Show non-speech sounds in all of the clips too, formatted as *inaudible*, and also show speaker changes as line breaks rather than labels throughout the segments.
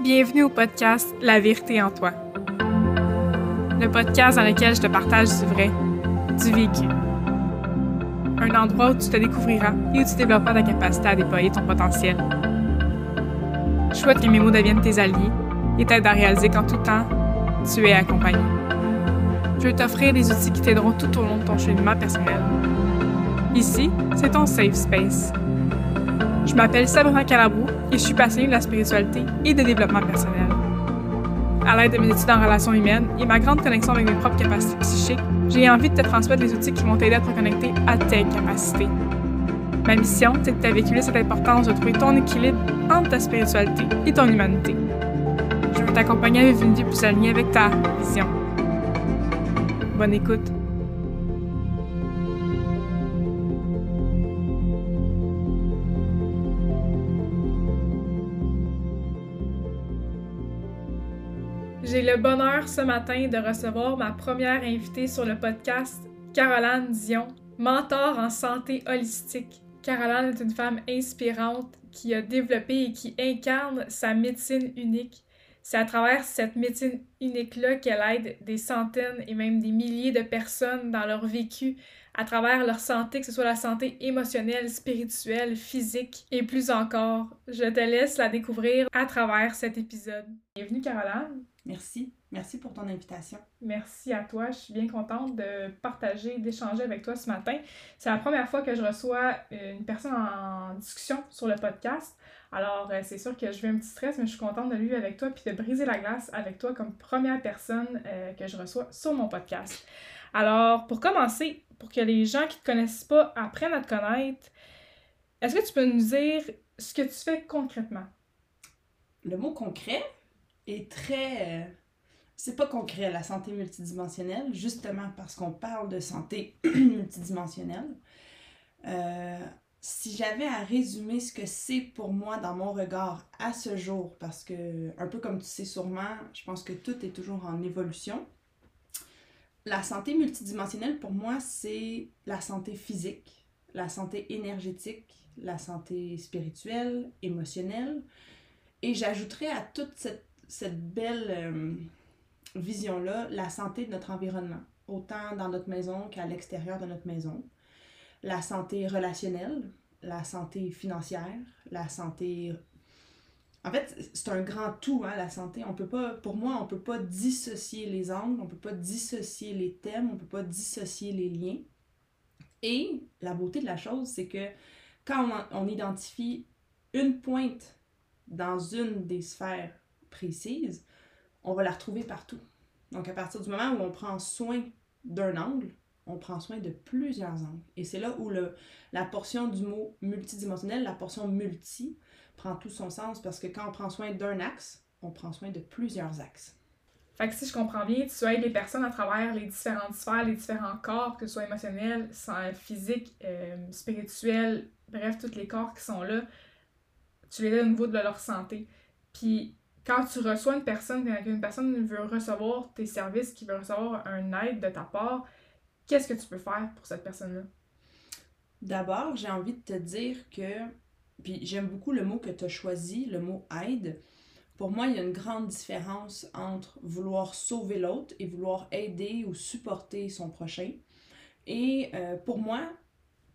Bienvenue au podcast La vérité en toi. Le podcast dans lequel je te partage du vrai, du vécu. Un endroit où tu te découvriras et où tu développeras ta capacité à déployer ton potentiel. Je souhaite que mes mots deviennent tes alliés et t'aident à réaliser qu'en tout temps, tu es accompagné. Je veux t'offrir des outils qui t'aideront tout au long de ton cheminement personnel. Ici, c'est ton safe space. Je m'appelle Sabrina Calabrou et je suis passionnée de la spiritualité et de développement personnel. À l'aide de mes études en relations humaines et ma grande connexion avec mes propres capacités psychiques, j'ai envie de te transmettre des outils qui vont t'aider à te reconnecter à tes capacités. Ma mission, c'est de t'avéhiculer cette importance de trouver ton équilibre entre ta spiritualité et ton humanité. Je veux t'accompagner à vivre une vie plus alignée avec ta vision. Bonne écoute. Le bonheur ce matin de recevoir ma première invitée sur le podcast, Caroline Dion, mentor en santé holistique. Caroline est une femme inspirante qui a développé et qui incarne sa médecine unique. C'est à travers cette médecine unique-là qu'elle aide des centaines et même des milliers de personnes dans leur vécu, à travers leur santé, que ce soit la santé émotionnelle, spirituelle, physique et plus encore. Je te laisse la découvrir à travers cet épisode. Bienvenue Caroline.
Merci. Merci pour ton invitation.
Merci à toi. Je suis bien contente de partager, d'échanger avec toi ce matin. C'est la première fois que je reçois une personne en discussion sur le podcast. Alors, euh, c'est sûr que je vais un petit stress, mais je suis contente de lui avec toi puis de briser la glace avec toi comme première personne euh, que je reçois sur mon podcast. Alors, pour commencer, pour que les gens qui ne te connaissent pas apprennent à te connaître, est-ce que tu peux nous dire ce que tu fais concrètement?
Le mot concret, est très... Euh, c'est pas concret, la santé multidimensionnelle, justement parce qu'on parle de santé *clears throat* multidimensionnelle. Si j'avais à résumer ce que c'est pour moi dans mon regard à ce jour, parce que, un peu comme tu sais sûrement, je pense que tout est toujours en évolution. La santé multidimensionnelle, pour moi, c'est la santé physique, la santé énergétique, la santé spirituelle, émotionnelle. Et j'ajouterais à toute cette cette belle euh, vision-là, la santé de notre environnement, autant dans notre maison qu'à l'extérieur de notre maison. La santé relationnelle, la santé financière, la santé... En fait, c'est un grand tout, hein, la santé. On peut pas, pour moi, on peut pas dissocier les angles, on peut pas dissocier les thèmes, on peut pas dissocier les liens. Et la beauté de la chose, c'est que quand on, on identifie une pointe dans une des sphères précise, on va la retrouver partout. Donc, à partir du moment où on prend soin d'un angle, on prend soin de plusieurs angles. Et c'est là où le, la portion du mot multidimensionnel, la portion multi, prend tout son sens parce que quand on prend soin d'un axe, on prend soin de plusieurs axes.
Fait que si je comprends bien, tu aides les personnes à travers les différentes sphères, les différents corps, que ce soit émotionnel, physique, euh, spirituel, bref, tous les corps qui sont là, tu les aides au niveau de leur santé. Puis quand tu reçois une personne, quand une personne veut recevoir tes services, qui veut recevoir un aide de ta part, qu'est-ce que tu peux faire pour cette personne-là?
D'abord, j'ai envie de te dire que, puis j'aime beaucoup le mot que tu as choisi, le mot aide. Pour moi, il y a une grande différence entre vouloir sauver l'autre et vouloir aider ou supporter son prochain. Et euh, pour moi,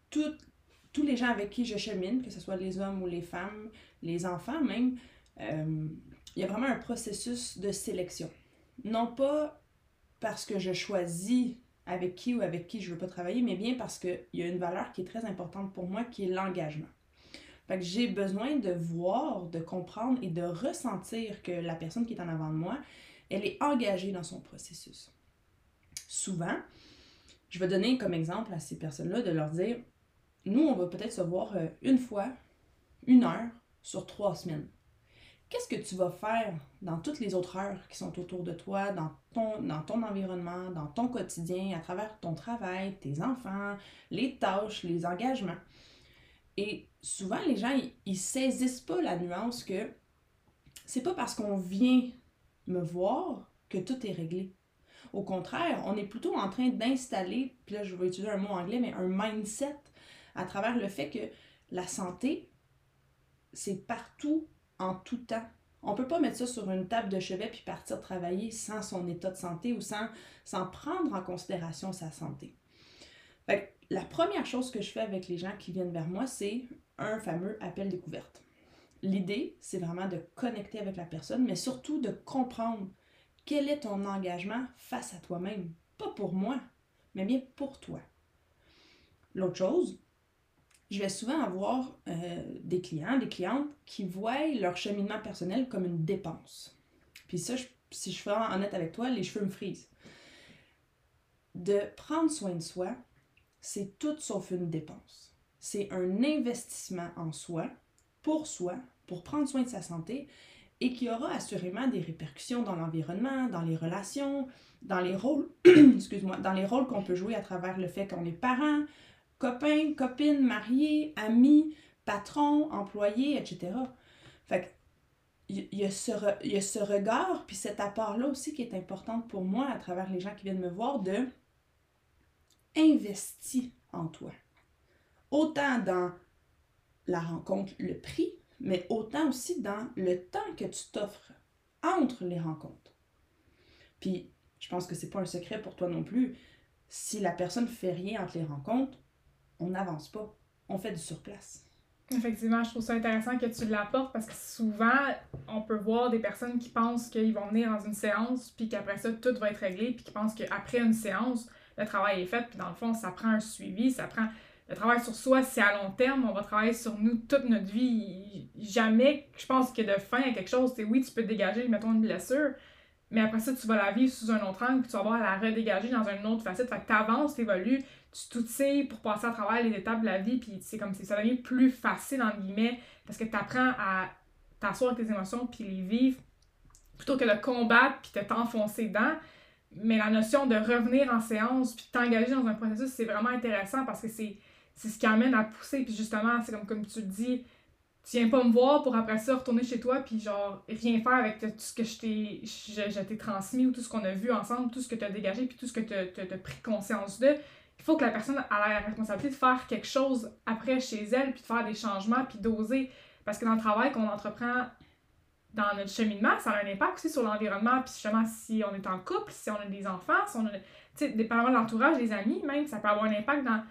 tous les gens avec qui je chemine, que ce soit les hommes ou les femmes, les enfants même, euh, il y a vraiment un processus de sélection. Non pas parce que je choisis avec qui ou avec qui je veux pas travailler, mais bien parce qu'il y a une valeur qui est très importante pour moi, qui est l'engagement. Fait que j'ai besoin de voir, de comprendre et de ressentir que la personne qui est en avant de moi, elle est engagée dans son processus. Souvent, je vais donner comme exemple à ces personnes-là de leur dire, nous, on va peut-être se voir euh, une fois, une heure sur trois semaines qu'est-ce que tu vas faire dans toutes les autres heures qui sont autour de toi, dans ton, dans ton environnement, dans ton quotidien, à travers ton travail, tes enfants, les tâches, les engagements? Et souvent, les gens, ils, saisissent pas la nuance que c'est pas parce qu'on vient me voir que tout est réglé. Au contraire, on est plutôt en train d'installer, puis là je vais utiliser un mot anglais, mais un mindset à travers le fait que la santé, c'est partout en tout temps. On peut pas mettre ça sur une table de chevet puis partir travailler sans son état de santé ou sans, sans prendre en considération sa santé. La première chose que je fais avec les gens qui viennent vers moi, c'est un fameux appel découverte. L'idée, c'est vraiment de connecter avec la personne, mais surtout de comprendre quel est ton engagement face à toi-même. Pas pour moi, mais bien pour toi. L'autre chose, je vais souvent avoir euh, des clients, des clientes qui voient leur cheminement personnel comme une dépense. Puis ça, si je suis honnête avec toi, les cheveux me frisent. De prendre soin de soi, c'est tout sauf une dépense. C'est un investissement en soi, pour soi, pour prendre soin de sa santé et qui aura assurément des répercussions dans l'environnement, dans les relations, dans les rôles, *clears throat* excuse-moi, dans les rôles qu'on peut jouer à travers le fait qu'on est parent, copains, copines, mariés, amis, patrons, employés, etc. Fait il y, a ce, y a ce regard, puis cet apport-là aussi qui est important pour moi à travers les gens qui viennent me voir, de investir en toi. Autant dans la rencontre, le prix, mais autant aussi dans le temps que tu t'offres entre les rencontres. Puis, je pense que c'est pas un secret pour toi non plus. Si la personne fait rien entre les rencontres, on n'avance pas. On fait du surplace.
Effectivement, je trouve ça intéressant que tu l'apportes parce que souvent, on peut voir des personnes qui pensent qu'ils vont venir dans une séance, puis qu'après ça, tout va être réglé, puis qui pensent qu'après une séance, le travail est fait, puis dans le fond, ça prend un suivi, ça prend. Le travail sur soi, c'est à long terme, on va travailler sur nous toute notre vie. Jamais, je pense que de fin à quelque chose, c'est oui, tu peux dégager, mettons, une blessure, mais après ça, tu vas la vivre sous un autre angle, puis tu vas voir la redégager dans une autre facette. Fait que t'avances, t'évolues, tu t'outils pour passer à travers les étapes de la vie, puis c'est comme si ça devient plus facile, entre guillemets, parce que tu apprends à t'asseoir avec tes émotions, puis les vivre, plutôt que de combattre, puis de t'enfoncer dedans. Mais la notion de revenir en séance, puis t'engager dans un processus, c'est vraiment intéressant parce que c'est ce qui amène à pousser, puis justement, c'est comme, comme tu le dis, tu viens pas me voir pour après ça retourner chez toi puis genre rien faire avec tout ce que je t'ai je, transmis ou tout ce qu'on a vu ensemble, tout ce que tu as dégagé puis tout ce que tu as pris conscience de. Il faut que la personne ait la responsabilité de faire quelque chose après chez elle puis de faire des changements puis d'oser parce que dans le travail qu'on entreprend dans notre cheminement, ça a un impact aussi sur l'environnement puis justement si on est en couple, si on a des enfants, si on a tu sais dépendamment de l'entourage, des amis même, ça peut avoir un impact dans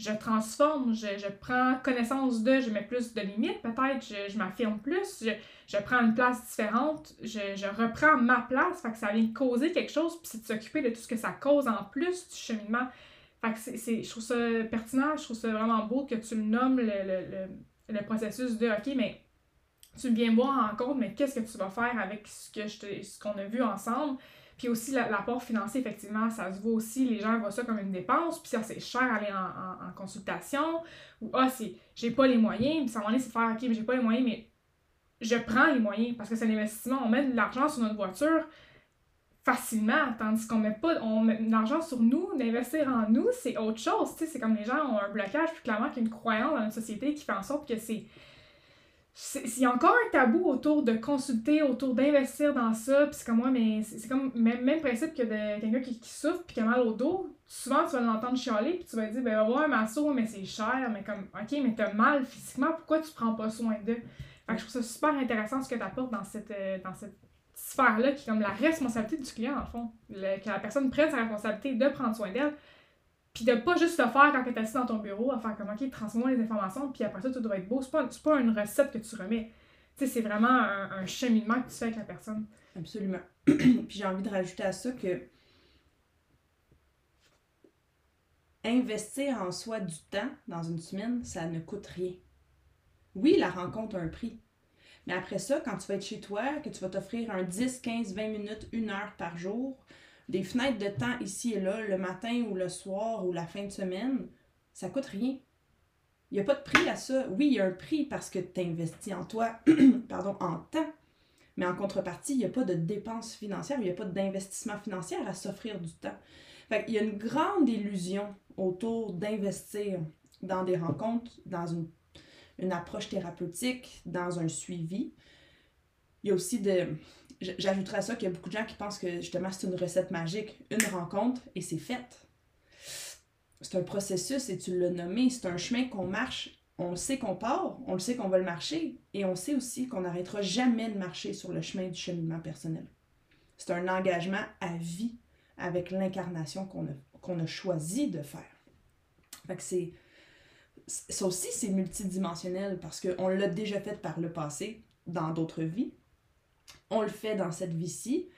je transforme, je, je, prends connaissance de, je mets plus de limites peut-être, je, je m'affirme plus, je, je, prends une place différente, je, reprends ma place, fait que ça vient causer quelque chose, puis c'est de s'occuper de tout ce que ça cause en plus du cheminement. Fait que c'est, je trouve ça pertinent, je trouve ça vraiment beau que tu le nommes le, le, le, processus de OK, mais tu viens voir en compte, mais qu'est-ce que tu vas faire avec ce que je ce qu'on a vu ensemble? Puis aussi, l'apport financier, effectivement, ça se voit aussi, les gens voient ça comme une dépense, puis ça, c'est cher aller en, consultation, ou ah, c'est, j'ai pas les moyens, puis ça m'en est, c'est de faire, ok, mais j'ai pas les moyens, mais je prends les moyens, parce que c'est un investissement, on met de l'argent sur notre voiture facilement, tandis qu'on met pas, on met de l'argent sur nous, d'investir en nous, c'est autre chose, c'est comme les gens ont un blocage, puis clairement qu'il y a une croyance dans notre société qui fait en sorte que c'est il y a encore un tabou autour de consulter, autour d'investir dans ça, puis c'est comme moi, mais c'est comme même, même principe que de quelqu'un qui, souffre puis qui a mal au dos. Souvent, tu vas l'entendre chialer, puis tu vas dire, ben ouais, ma soeur, mais c'est cher, mais comme, ok, mais t'as mal physiquement, pourquoi tu prends pas soin d'eux? Fait que je trouve ça super intéressant ce que tu apportes dans cette, euh, dans cette sphère-là, qui est comme la responsabilité du client, en fond. que la personne prenne sa responsabilité de prendre soin d'elle. Puis de pas juste le faire quand tu es assis dans ton bureau, à faire comme OK, transmets les informations, puis après ça, tout doit être beau. C'est pas, pas une recette que tu remets. Tu sais, c'est vraiment un, un, cheminement que tu fais avec la personne.
Absolument. *clears throat* puis j'ai envie de rajouter à ça que investir en soi du temps dans une semaine, ça ne coûte rien. Oui, la rencontre a un prix. Mais après ça, quand tu vas être chez toi, que tu vas t'offrir un 10, 15, 20 minutes, une heure par jour, des fenêtres de temps ici et là, le matin ou le soir ou la fin de semaine, ça coûte rien. Il n'y a pas de prix à ça. Oui, il y a un prix parce que tu investis en toi, *clears throat* pardon, en temps. Mais en contrepartie, il n'y a pas de dépenses financières, il n'y a pas d'investissement financier à s'offrir du temps. Il y a une grande illusion autour d'investir dans des rencontres, dans une, une approche thérapeutique, dans un suivi. Il y a aussi de, J'ajouterais à ça qu'il y a beaucoup de gens qui pensent que justement c'est une recette magique, une rencontre et c'est fait. C'est un processus et tu l'as nommé, c'est un chemin qu'on marche. on sait qu'on part, on le sait qu'on va le marcher, et on sait aussi qu'on n'arrêtera jamais de marcher sur le chemin du cheminement personnel. C'est un engagement à vie avec l'incarnation qu'on a, qu'on a choisi de faire. Fait que c'est. Ça aussi, c'est multidimensionnel parce qu'on l'a déjà fait par le passé, dans d'autres vies. On le fait dans cette vie-ci.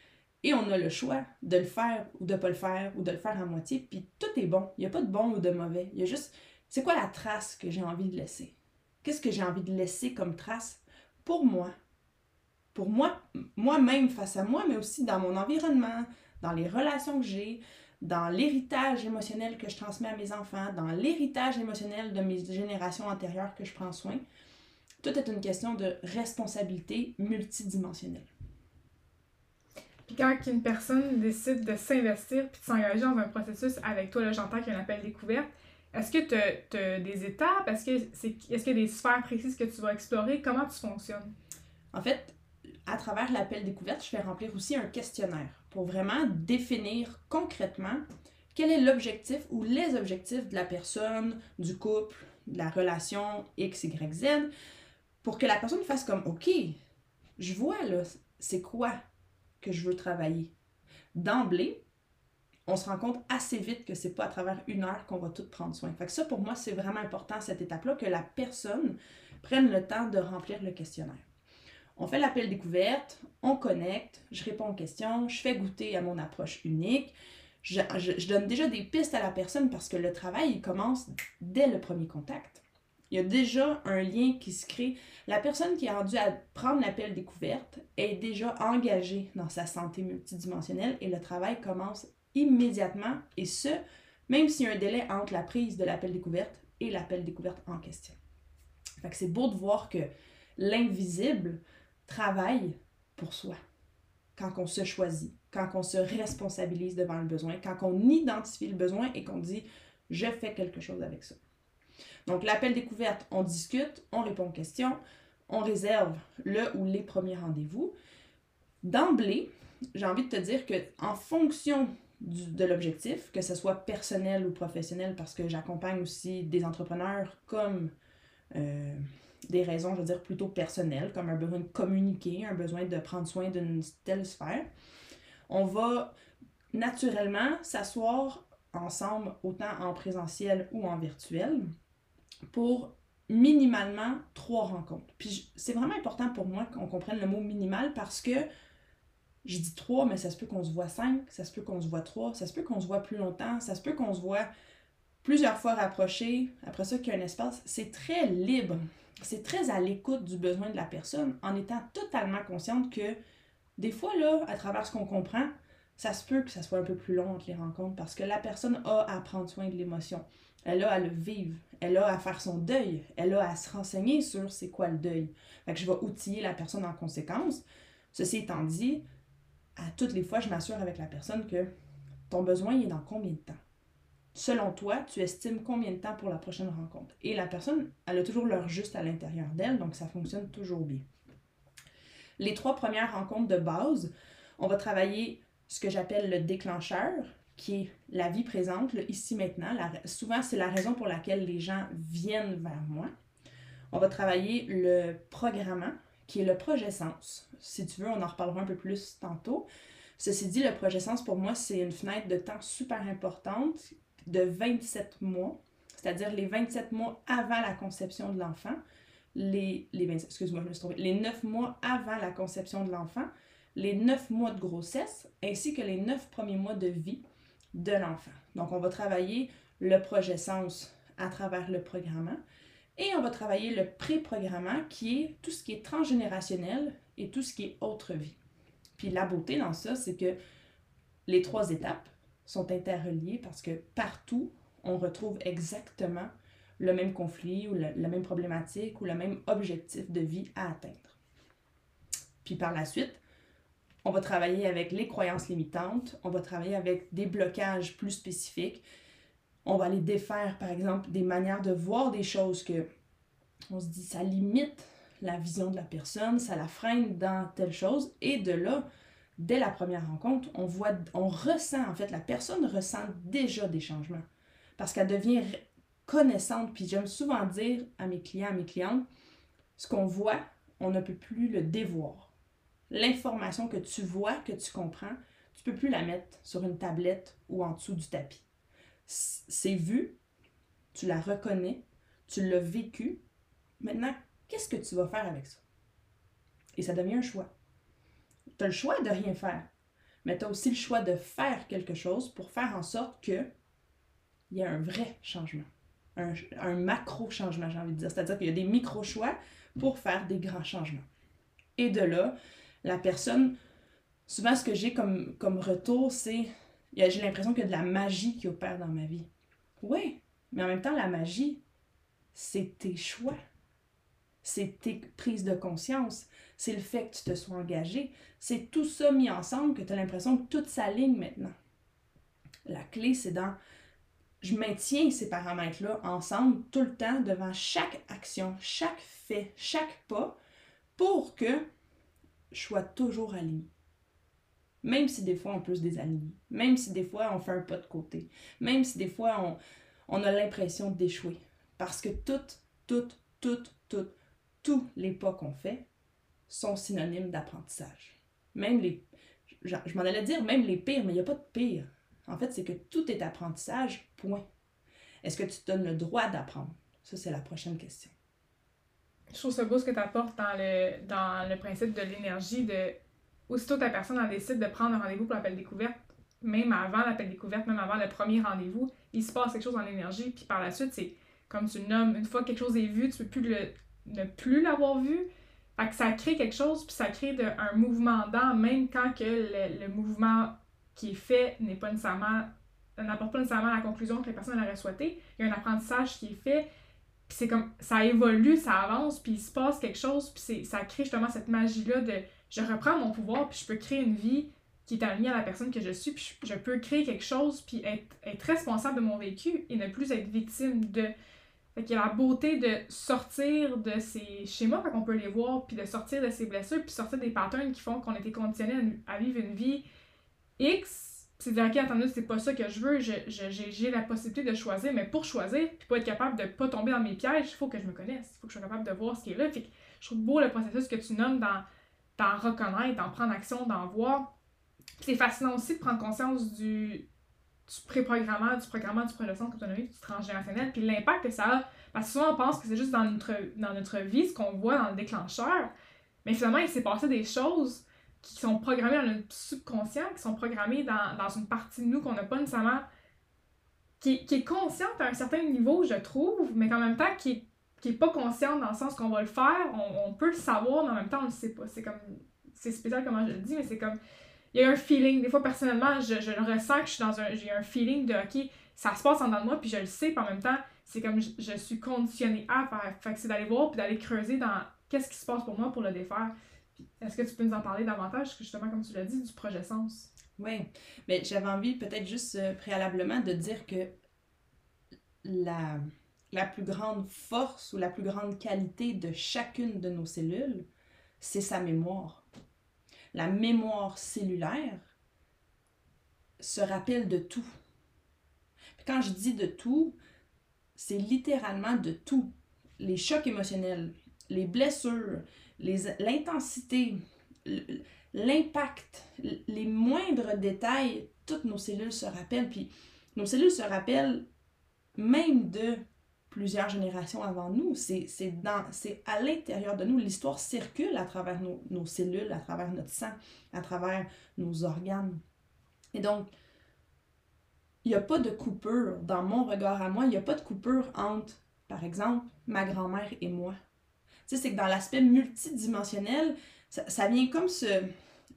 Et on a le choix de le faire ou de pas le faire ou de le faire à moitié. Puis tout est bon. Il n'y a pas de bon ou de mauvais. Il y a juste c'est quoi la trace que j'ai envie de laisser? Qu'est-ce que j'ai envie de laisser comme trace pour moi? Pour moi, moi-même face à moi, mais aussi dans mon environnement, dans les relations que j'ai, dans l'héritage émotionnel que je transmets à mes enfants, dans l'héritage émotionnel de mes générations antérieures que je prends soin. Tout est une question de responsabilité multidimensionnelle.
Quand une personne décide de s'investir puis de s'engager dans un processus avec toi, j'entends qu'il y a un appel découverte, est-ce que tu as, des étapes? Est-ce que c'est, est-ce qu'il y a des sphères précises que tu vas explorer? Comment tu fonctionnes?
En fait, à travers l'appel découverte, je fais remplir aussi un questionnaire pour vraiment définir concrètement quel est l'objectif ou les objectifs de la personne, du couple, de la relation X, Y, Z, pour que la personne fasse comme OK, je vois là, c'est quoi? Que je veux travailler. D'emblée, on se rend compte assez vite que c'est pas à travers une heure qu'on va tout prendre soin. Fait que ça, pour moi, c'est vraiment important, cette étape-là, que la personne prenne le temps de remplir le questionnaire. On fait l'appel découverte, on connecte, je réponds aux questions, je fais goûter à mon approche unique. Je, donne déjà des pistes à la personne parce que le travail, il commence dès le premier contact. Il y a déjà un lien qui se crée. La personne qui est rendue à prendre l'appel découverte est déjà engagée dans sa santé multidimensionnelle et le travail commence immédiatement, et ce, même s'il y a un délai entre la prise de l'appel découverte et l'appel découverte en question. Fait c'est beau de voir que l'invisible travaille pour soi quand on se choisit, quand on se responsabilise devant le besoin, quand on identifie le besoin et qu'on dit je fais quelque chose avec ça. Donc l'appel découverte, on discute, on répond aux questions, on réserve le ou les premiers rendez-vous. D'emblée, j'ai envie de te dire que en fonction de l'objectif, que ce soit personnel ou professionnel, parce que j'accompagne aussi des entrepreneurs comme euh, des raisons, je veux dire, plutôt personnelles, comme un besoin de communiquer, un besoin de prendre soin d'une telle sphère. On va naturellement s'asseoir ensemble, autant en présentiel ou en virtuel, pour minimalement trois rencontres. Puis c'est vraiment important pour moi qu'on comprenne le mot minimal parce que je dis trois, mais ça se peut qu'on se voit cinq, ça se peut qu'on se voit trois, ça se peut qu'on se voit plus longtemps, ça se peut qu'on se voit plusieurs fois rapprochés, après ça qu'il y a un espace. C'est très libre. C'est très à l'écoute du besoin de la personne en étant totalement consciente que des fois, là, à travers ce qu'on comprend, ça se peut que ça soit un peu plus long entre les rencontres parce que la personne a à prendre soin de l'émotion. Elle a à le vivre. Elle a à faire son deuil. Elle a à se renseigner sur c'est quoi le deuil. Je vais outiller la personne en conséquence. Ceci étant dit, à toutes les fois, je m'assure avec la personne que ton besoin est dans combien de temps. Selon toi, tu estimes combien de temps pour la prochaine rencontre. Et la personne, elle a toujours l'heure juste à l'intérieur d'elle, donc ça fonctionne toujours bien. Les trois premières rencontres de base, on va travailler ce que j'appelle le déclencheur, qui est la vie présente, le ici maintenant. souvent, c'est la raison pour laquelle les gens viennent vers moi. On va travailler le programmant, qui est le projet Sens. Si tu veux, on en reparlera un peu plus tantôt. Ceci dit, le projet Sens, pour moi, c'est une fenêtre de temps super importante de 27 mois, c'est-à-dire les 27 mois avant la conception de l'enfant, les, les, les 9 mois avant la conception de l'enfant, les 9 mois de grossesse, ainsi que les 9 premiers mois de vie de l'enfant. Donc, on va travailler le projet Sens à travers le programme. Et on va travailler le pré-programmant qui est tout ce qui est transgénérationnel et tout ce qui est autre vie. Puis la beauté dans ça, c'est que les trois étapes sont interreliées parce que partout, on retrouve exactement le même conflit ou la même problématique ou le même objectif de vie à atteindre. Puis par la suite, on va travailler avec les croyances limitantes, on va travailler avec des blocages plus spécifiques, on va aller défaire, par exemple, des manières de voir des choses que on se dit ça limite la vision de la personne, ça la freine dans telle chose. Et de là, dès la première rencontre, on voit, on ressent, en fait, la personne ressent déjà des changements. Parce qu'elle devient connaissante. Puis j'aime souvent dire à mes clients, à mes clientes, ce qu'on voit, on ne peut plus le dévoir. L'information que tu vois, que tu comprends, tu peux plus la mettre sur une tablette ou en dessous du tapis. C'est vu, tu la reconnais, tu l'as vécu. Maintenant, qu'est-ce que tu vas faire avec ça? Et ça devient un choix. Tu as le choix de rien faire, mais tu as aussi le choix de faire quelque chose pour faire en sorte que il y a un vrai changement. Un, un macro changement, j'ai envie de dire. C'est-à-dire qu'il y a des micro-choix pour faire des grands changements. Et de là, la personne, souvent ce que j'ai comme, comme retour, c'est j'ai l'impression qu'il y a de la magie qui opère dans ma vie. Oui, mais en même temps, la magie, c'est tes choix. C'est tes prises de conscience. C'est le fait que tu te sois engagé. C'est tout ça mis ensemble que tu as l'impression que tout s'aligne maintenant. La clé, c'est dans je maintiens ces paramètres-là ensemble tout le temps devant chaque action, chaque fait, chaque pas pour que sois toujours aligné. Même si des fois on peut se désaligner, même si des fois on fait un pas de côté, même si des fois on, on a l'impression d'échouer. Parce que toutes, toutes, toutes, toutes, tous les pas qu'on fait sont synonymes d'apprentissage. Même les, je, je m'en allais dire même les pires, mais il n'y a pas de pire. En fait, c'est que tout est apprentissage, point. Est-ce que tu te donnes le droit d'apprendre? Ça, c'est la prochaine question.
Je trouve ça beau ce que tu apportes dans le, dans le principe de l'énergie, de aussitôt que la personne en décide de prendre un rendez-vous pour l'appel découverte, même avant l'appel découverte, même avant le premier rendez-vous, il se passe quelque chose dans l'énergie, puis par la suite, c'est comme tu le nommes, une fois que quelque chose est vu, tu peux plus le, ne plus l'avoir vu. Fait que ça crée quelque chose, puis ça crée de, un mouvement dans, même quand que le, le mouvement qui est fait n'est pas nécessairement n'apporte pas nécessairement la conclusion que les personnes auraient souhaité. Il y a un apprentissage qui est fait, puis c'est comme ça évolue, ça avance, puis il se passe quelque chose, puis ça crée justement cette magie-là de je reprends mon pouvoir, puis je peux créer une vie qui est alignée à la personne que je suis, puis je, peux créer quelque chose, puis être, être responsable de mon vécu et ne plus être victime de. Fait qu'il y a la beauté de sortir de ces schémas, qu'on peut les voir, puis de sortir de ces blessures, puis sortir des patterns qui font qu'on était conditionné à, vivre une vie X. C'est dire, ok, attendez, c'est pas ça que je veux, j'ai je, la possibilité de choisir, mais pour choisir, puis pour être capable de pas tomber dans mes pièges, il faut que je me connaisse, il faut que je sois capable de voir ce qui est là. Fait que je trouve beau le processus que tu nommes dans d'en reconnaître, d'en prendre action, d'en voir. C'est fascinant aussi de prendre conscience du, du pré-programmement, du programmement du de autonomie, du transgénérationnel, puis l'impact que ça a. Parce que souvent, on pense que c'est juste dans notre, dans notre vie, ce qu'on voit dans le déclencheur, mais finalement, il s'est passé des choses qui sont programmées dans le subconscient, qui sont programmées dans, dans une partie de nous qu'on n'a pas nécessairement. Qui, qui, est consciente à un certain niveau, je trouve, mais qu'en même temps, qui est qui est pas consciente dans le sens qu'on va le faire, on, on, peut le savoir, mais en même temps, on le sait pas. C'est comme. C'est spécial comment je le dis, mais c'est comme. Il y a un feeling. Des fois, personnellement, je, je le ressens que je suis dans un. J'ai un feeling de OK, ça se passe en dedans de moi, puis je le sais, puis en même temps, c'est comme je, je, suis conditionnée à faire. Fait que c'est d'aller voir, puis d'aller creuser dans qu'est-ce qui se passe pour moi pour le défaire. Est-ce que tu peux nous en parler davantage, justement, comme tu l'as dit, du projet Sens?
Oui, mais j'avais envie peut-être juste euh, préalablement de dire que la la plus grande force ou la plus grande qualité de chacune de nos cellules, c'est sa mémoire. La mémoire cellulaire se rappelle de tout. quand je dis de tout, c'est littéralement de tout. Les chocs émotionnels, les blessures, l'intensité, l'impact, les moindres détails, toutes nos cellules se rappellent. Puis nos cellules se rappellent même de plusieurs générations avant nous. C'est à l'intérieur de nous. L'histoire circule à travers nos, nos, cellules, à travers notre sang, à travers nos organes. Et donc, il n'y a pas de coupure dans mon regard à moi, il n'y a pas de coupure entre, par exemple, ma grand-mère et moi. Sais, c'est que dans l'aspect multidimensionnel, ça, ça, vient comme se...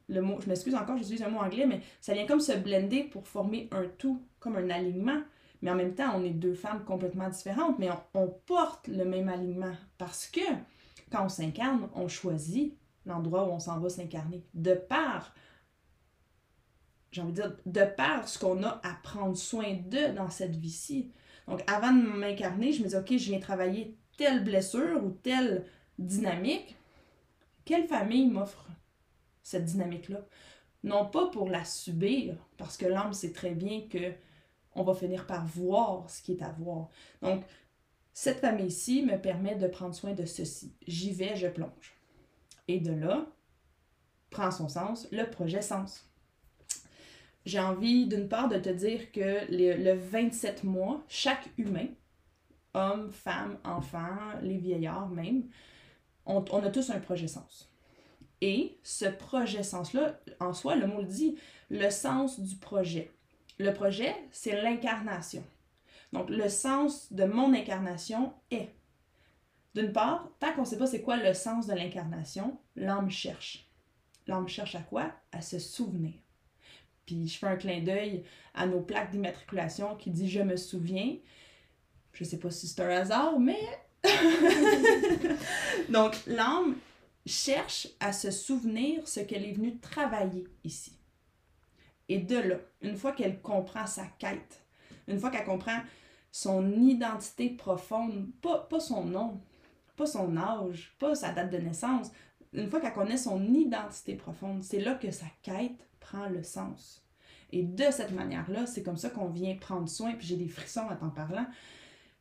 Le mot, je m'excuse encore, j'utilise un mot anglais, mais ça vient comme se blender pour former un tout, comme un alignement. Mais en même temps, on est deux femmes complètement différentes, mais on, porte le même alignement parce que quand on s'incarne, on choisit l'endroit où on s'en va s'incarner. De par, j'ai envie de dire, de par ce qu'on a à prendre soin de dans cette vie-ci. Donc avant de m'incarner, je me dis, OK, je viens travailler telle blessure ou telle dynamique. Quelle famille m'offre cette dynamique-là? Non pas pour la subir, parce que l'âme sait très bien que on va finir par voir ce qui est à voir. Donc, cette famille-ci me permet de prendre soin de ceci. J'y vais, je plonge. Et de là, prend son sens, le projet sens. J'ai envie d'une part de te dire que le, 27 mois, chaque humain, homme, femme, enfant, les vieillards même, on, on a tous un projet sens. Et ce projet sens-là, en soi, le mot le dit, le sens du projet. Le projet, c'est l'incarnation. Donc, le sens de mon incarnation est, d'une part, tant qu'on ne sait pas c'est quoi le sens de l'incarnation, l'âme cherche. L'âme cherche à quoi? À se souvenir. Puis je fais un clin d'œil à nos plaques d'immatriculation qui dit Je me souviens. Je sais pas si c'est un hasard, mais. *laughs* Donc, l'âme cherche à se souvenir ce qu'elle est venue travailler ici. Et de là, une fois qu'elle comprend sa quête, une fois qu'elle comprend son identité profonde, pas, pas son nom, pas son âge, pas sa date de naissance, une fois qu'elle connaît son identité profonde, c'est là que sa quête prend le sens. Et de cette manière-là, c'est comme ça qu'on vient prendre soin, puis j'ai des frissons en t'en parlant,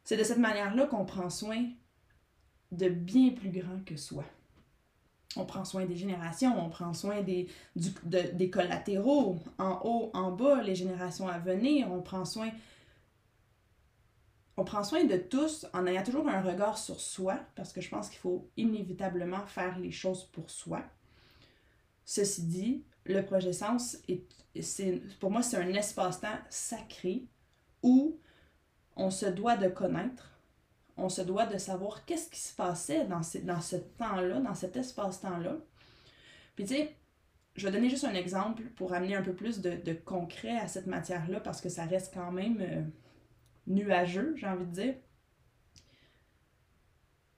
c'est de cette manière-là qu'on prend soin de bien plus grand que soi on prend soin des générations, on prend soin des, des collatéraux, en haut, en bas, les générations à venir, on prend soin. On prend soin de tous en ayant toujours un regard sur soi, parce que je pense qu'il faut inévitablement faire les choses pour soi. Ceci dit, le projet Sens, est, pour moi, c'est un espace-temps sacré où on se doit de connaître, on se doit de savoir qu'est-ce qui se passait dans, dans ce temps-là, dans cet espace-temps-là. Puis tu je vais donner juste un exemple pour amener un peu plus de, concret à cette matière-là parce que ça reste quand même euh, nuageux, j'ai envie de dire.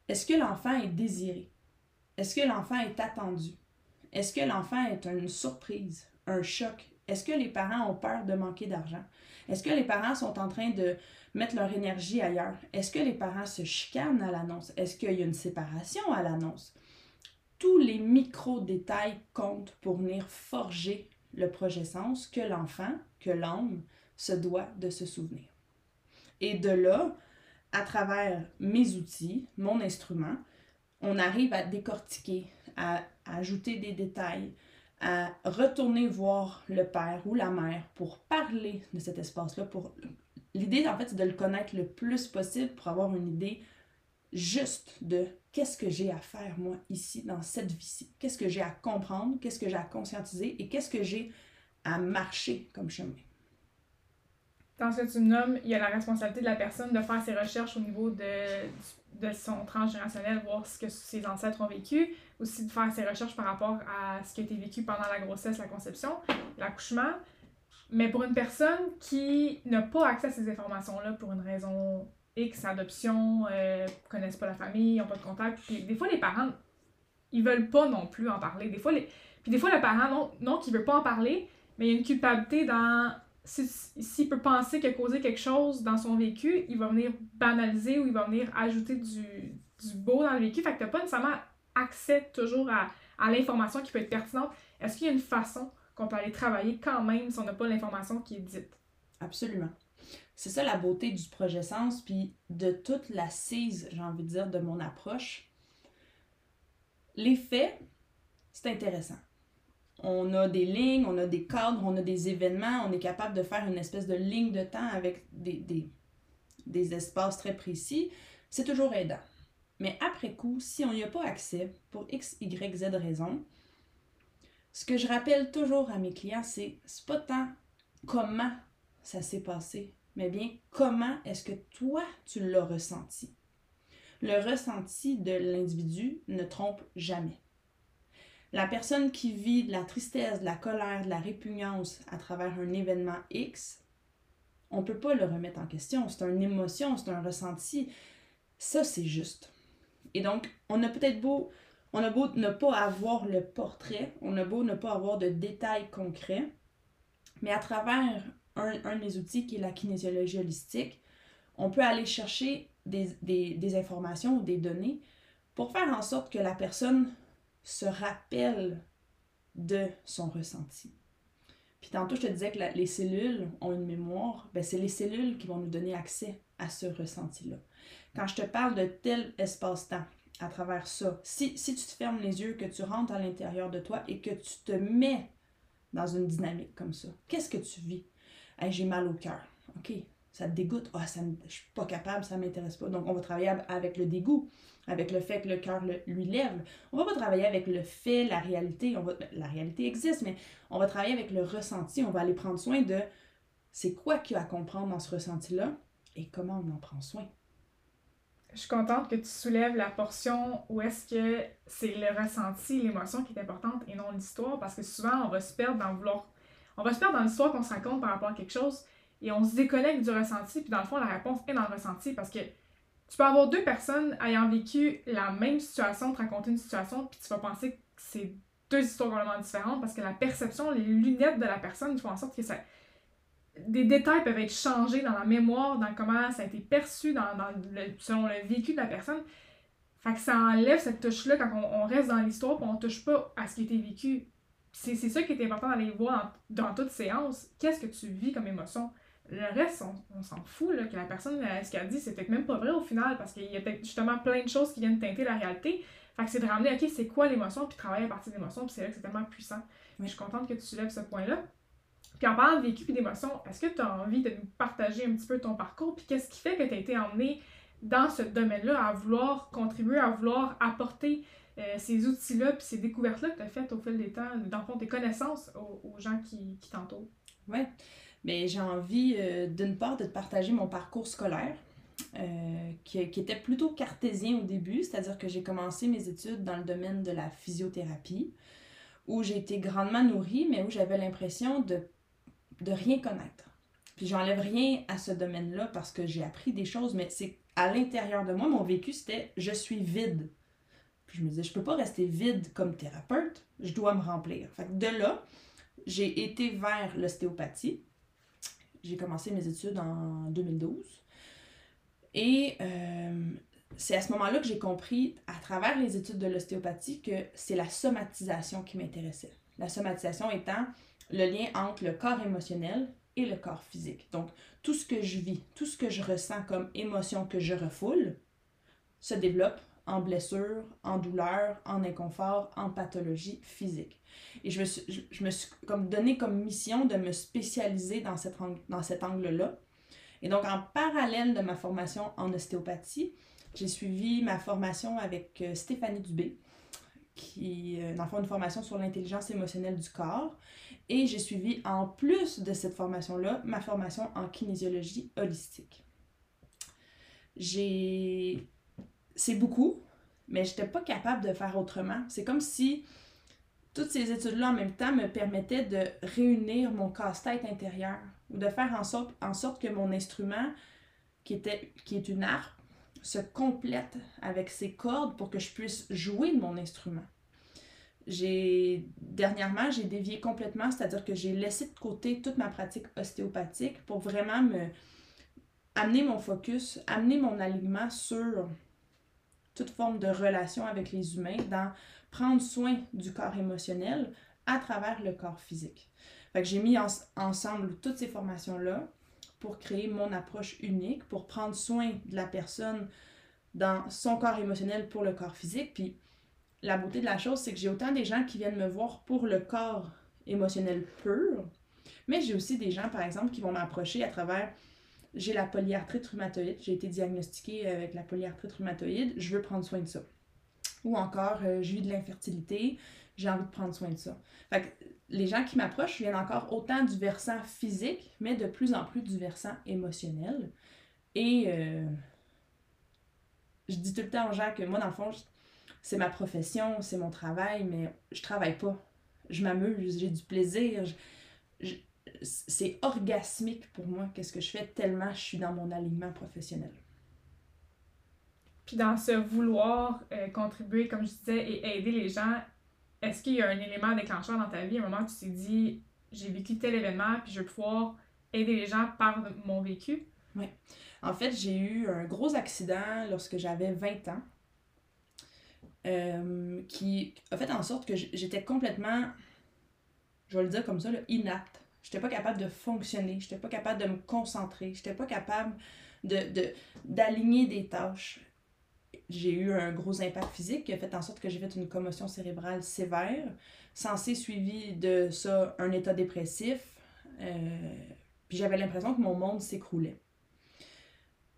Est-ce que l'enfant est désiré? Est-ce que l'enfant est attendu? Est-ce que l'enfant est une surprise, un choc? Est-ce que les parents ont peur de manquer d'argent? Est-ce que les parents sont en train de mettre leur énergie ailleurs? Est-ce que les parents se chicanent à l'annonce? Est-ce qu'il y a une séparation à l'annonce? Tous les micro-détails comptent pour venir forger le projet sens que l'enfant, que l'homme se doit de se souvenir. Et de là, à travers mes outils, mon instrument, on arrive à décortiquer, à, ajouter des détails, à retourner voir le père ou la mère pour parler de cet espace-là, pour L'idée, en fait, c'est de le connaître le plus possible pour avoir une idée juste de qu'est-ce que j'ai à faire, moi, ici, dans cette vie-ci. Qu'est-ce que j'ai à comprendre, qu'est-ce que j'ai à conscientiser et qu'est-ce que j'ai à marcher comme chemin.
Dans ce que tu me nommes, il y a la responsabilité de la personne de faire ses recherches au niveau de, de son transgénérationnel, voir ce que ses ancêtres ont vécu, aussi de faire ses recherches par rapport à ce qui a été vécu pendant la grossesse, la conception, l'accouchement, mais pour une personne qui n'a pas accès à ces informations-là pour une raison X, adoption, euh, connaissent pas la famille, n'ont pas de contact, puis des fois les parents, ils veulent pas non plus en parler. Des fois, les... Puis des fois le parent, non, non qui veut pas en parler, mais il y a une culpabilité dans... S'il si, peut penser qu'il a causé quelque chose dans son vécu, il va venir banaliser ou il va venir ajouter du, du beau dans le vécu. Fait que t'as pas nécessairement accès toujours à, l'information qui peut être pertinente. Est-ce qu'il y a une façon qu'on peut aller travailler quand même si on n'a pas l'information qui est dite?
Absolument. C'est ça la beauté du projet Sens, puis de toute l'assise, j'ai envie de dire, de mon approche. Les faits, c'est intéressant. On a des lignes, on a des cadres, on a des événements, on est capable de faire une espèce de ligne de temps avec des, des, des espaces très précis. C'est toujours aidant. Mais après coup, si on n'y a pas accès, pour X, Y, Z raison, ce que je rappelle toujours à mes clients, c'est c'est pas tant comment ça s'est passé, mais bien comment est-ce que toi tu l'as ressenti. Le ressenti de l'individu ne trompe jamais. La personne qui vit de la tristesse, de la colère, de la répugnance à travers un événement X, on ne peut pas le remettre en question. C'est une émotion, c'est un ressenti. Ça, c'est juste. Et donc, on a peut-être beau on a beau ne pas avoir le portrait, on a beau ne pas avoir de détails concrets, mais à travers un, un de mes outils qui est la kinésiologie holistique, on peut aller chercher des, informations ou des données pour faire en sorte que la personne se rappelle de son ressenti. Puis tantôt, je te disais que les cellules ont une mémoire. Ben, c'est les cellules qui vont nous donner accès à ce ressenti-là. Quand je te parle de tel espace-temps, à travers ça, si, si tu te fermes les yeux, que tu rentres à l'intérieur de toi et que tu te mets dans une dynamique comme ça, qu'est-ce que tu vis? j'ai mal au cœur. OK, ça te dégoûte? Ah, ça je suis pas capable, ça m'intéresse pas. Donc, on va travailler avec le dégoût, avec le fait que le cœur lui lève. On va pas travailler avec le fait, la réalité. On va, la réalité existe, mais on va travailler avec le ressenti. On va aller prendre soin de c'est quoi qu'il y a à comprendre dans ce ressenti-là? Et comment on en prend soin?
Je suis contente que tu soulèves la portion où est-ce que c'est le ressenti, l'émotion qui est importante et non l'histoire, parce que souvent on va se perdre dans vouloir. On va se perdre dans l'histoire qu'on se raconte par rapport à quelque chose et on se déconnecte du ressenti, puis dans le fond, la réponse est dans le ressenti parce que tu peux avoir deux personnes ayant vécu la même situation, te raconter une situation, puis tu vas penser que c'est deux histoires complètement différentes parce que la perception, les lunettes de la personne font en sorte que ça. Des détails peuvent être changés dans la mémoire, dans comment ça a été perçu, dans, le, selon le vécu de la personne. Fait que ça enlève cette touche-là quand on, reste dans l'histoire, puis on touche pas à ce qui a été vécu. C'est ça qui est important d'aller voir dans, dans toute séance. Qu'est-ce que tu vis comme émotion? Le reste, on, s'en fout, là, que la personne, euh, ce qu'elle dit, c'est peut-être même pas vrai au final, parce qu'il y a justement plein de choses qui viennent teinter la réalité. Fait que c'est de ramener, OK, c'est quoi l'émotion, puis travailler à partir de l'émotion, puis c'est là que c'est tellement puissant. Mais je suis contente que tu soulèves ce point-là. Puis en parlant de vécu et d'émotion, est-ce que tu as envie de nous partager un petit peu ton parcours, puis qu'est-ce qui fait que tu as été emmené dans ce domaine-là à vouloir contribuer, à vouloir apporter euh, ces outils-là, puis ces découvertes-là que tu as faites au fil des temps, dans le fond, tes connaissances aux, gens qui, qui t'entourent?
Ouais mais j'ai envie euh, d'une part de te partager mon parcours scolaire. Euh, qui, était plutôt cartésien au début, c'est-à-dire que j'ai commencé mes études dans le domaine de la physiothérapie, où j'ai été grandement nourrie, mais où j'avais l'impression de, de rien connaître. Puis j'enlève rien à ce domaine-là parce que j'ai appris des choses, mais c'est à l'intérieur de moi, mon vécu, c'était je suis vide. Puis je me disais, je peux pas rester vide comme thérapeute, je dois me remplir. Fait que de là, j'ai été vers l'ostéopathie. J'ai commencé mes études en 2012. Et euh, c'est à ce moment-là que j'ai compris, à travers les études de l'ostéopathie, que c'est la somatisation qui m'intéressait. La somatisation étant le lien entre le corps émotionnel et le corps physique. Donc, tout ce que je vis, tout ce que je ressens comme émotion que je refoule, se développe en blessure, en douleur, en inconfort, en pathologie physique. Et je me suis, je, me suis comme donné comme mission de me spécialiser dans, cette, dans cet angle-là. Et donc, en parallèle de ma formation en ostéopathie, j'ai suivi ma formation avec euh, Stéphanie Dubé, qui, euh, dans le fond, une formation sur l'intelligence émotionnelle du corps. Et j'ai suivi, en plus de cette formation-là, ma formation en kinésiologie holistique. J'ai c'est beaucoup, mais je n'étais pas capable de faire autrement. C'est comme si toutes ces études-là en même temps me permettaient de réunir mon casse-tête intérieur ou de faire en sorte, en sorte que mon instrument, qui, était, qui est une harpe, se complète avec ses cordes pour que je puisse jouer de mon instrument. J'ai dernièrement, j'ai dévié complètement, c'est-à-dire que j'ai laissé de côté toute ma pratique ostéopathique pour vraiment me amener mon focus, amener mon alignement sur toute forme de relation avec les humains, dans prendre soin du corps émotionnel à travers le corps physique. Fait que j'ai mis ensemble toutes ces formations-là pour créer mon approche unique, pour prendre soin de la personne dans son corps émotionnel pour le corps physique. Puis la beauté de la chose, c'est que j'ai autant des gens qui viennent me voir pour le corps émotionnel pur, mais j'ai aussi des gens, par exemple, qui vont m'approcher à travers j'ai la polyarthrite rhumatoïde, j'ai été diagnostiquée avec la polyarthrite rhumatoïde, je veux prendre soin de ça. Ou encore, euh, j'ai eu de l'infertilité, j'ai envie de prendre soin de ça. Fait que les gens qui m'approchent viennent encore autant du versant physique, mais de plus en plus du versant émotionnel. Et euh, je dis tout le temps aux gens que moi, dans le fond, c'est ma profession, c'est mon travail, mais je travaille pas. Je m'amuse, j'ai du plaisir. c'est orgasmique pour moi qu'est-ce que je fais tellement je suis dans mon alignement professionnel.
Puis dans ce vouloir euh, contribuer, comme je disais, et aider les gens, est-ce qu'il y a un élément déclencheur dans ta vie, un moment où tu t'es dit, j'ai vécu tel événement, puis je vais pouvoir aider les gens par mon vécu?
Oui. En fait, j'ai eu un gros accident lorsque j'avais 20 ans, euh, qui a fait en sorte que j'étais complètement, je vais le dire comme ça, inapte J'étais pas capable de fonctionner, j'étais pas capable de me concentrer, j'étais pas capable de, de, d'aligner des tâches. J'ai eu un gros impact physique qui a fait en sorte que j'ai fait une commotion cérébrale sévère, censé suivi de ça un état dépressif. Euh, puis j'avais l'impression que mon monde s'écroulait.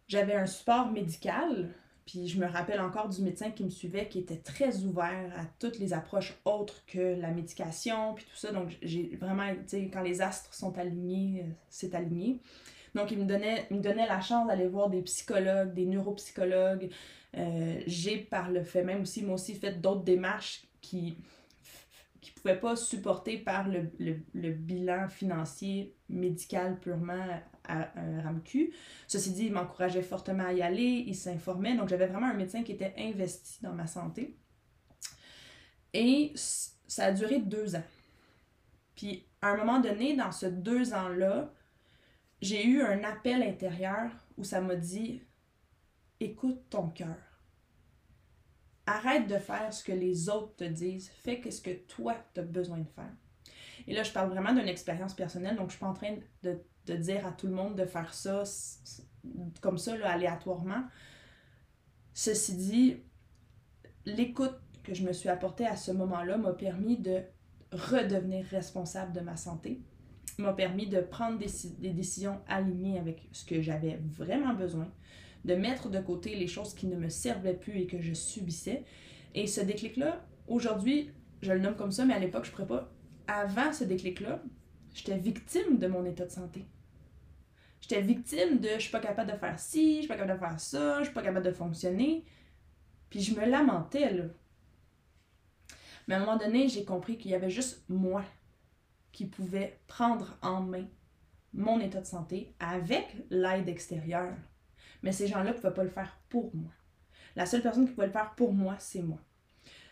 J'avais un support médical, puis je me rappelle encore du médecin qui me suivait qui était très ouvert à toutes les approches autres que la médication, puis tout ça. Donc j'ai vraiment, tu sais, quand les astres sont alignés, euh, c'est aligné. Donc, il me donnait, me donnait la chance d'aller voir des psychologues, des neuropsychologues. Euh, j'ai, par le fait même aussi, moi aussi, fait d'autres démarches qui qui ne pouvaient pas supporter par le, le, bilan financier médical purement à, à RAMQ. Ceci dit, il m'encourageait fortement à y aller, il s'informait, donc j'avais vraiment un médecin qui était investi dans ma santé. Et ça a duré deux ans. Puis à un moment donné, dans ce deux ans-là, j'ai eu un appel intérieur où ça m'a dit écoute ton cœur. Arrête de faire ce que les autres te disent. Fais ce que toi, tu as besoin de faire. Et là, je parle vraiment d'une expérience personnelle, donc je suis pas en train de, dire à tout le monde de faire ça comme ça, aléatoirement. Ceci dit, l'écoute que je me suis apportée à ce moment-là m'a permis de redevenir responsable de ma santé, m'a permis de prendre des, décisions alignées avec ce que j'avais vraiment besoin, de mettre de côté les choses qui ne me servaient plus et que je subissais. Et ce déclic-là, aujourd'hui, je le nomme comme ça, mais à l'époque, je ne pourrais pas. Avant ce déclic-là, j'étais victime de mon état de santé. J'étais victime de je suis pas capable de faire ci, je suis pas capable de faire ça, je suis pas capable de fonctionner. Puis je me lamentais, là. Mais à un moment donné, j'ai compris qu'il y avait juste moi qui pouvait prendre en main mon état de santé avec l'aide extérieure. Mais ces gens-là ne pouvaient pas le faire pour moi. La seule personne qui pouvait le faire pour moi, c'est moi.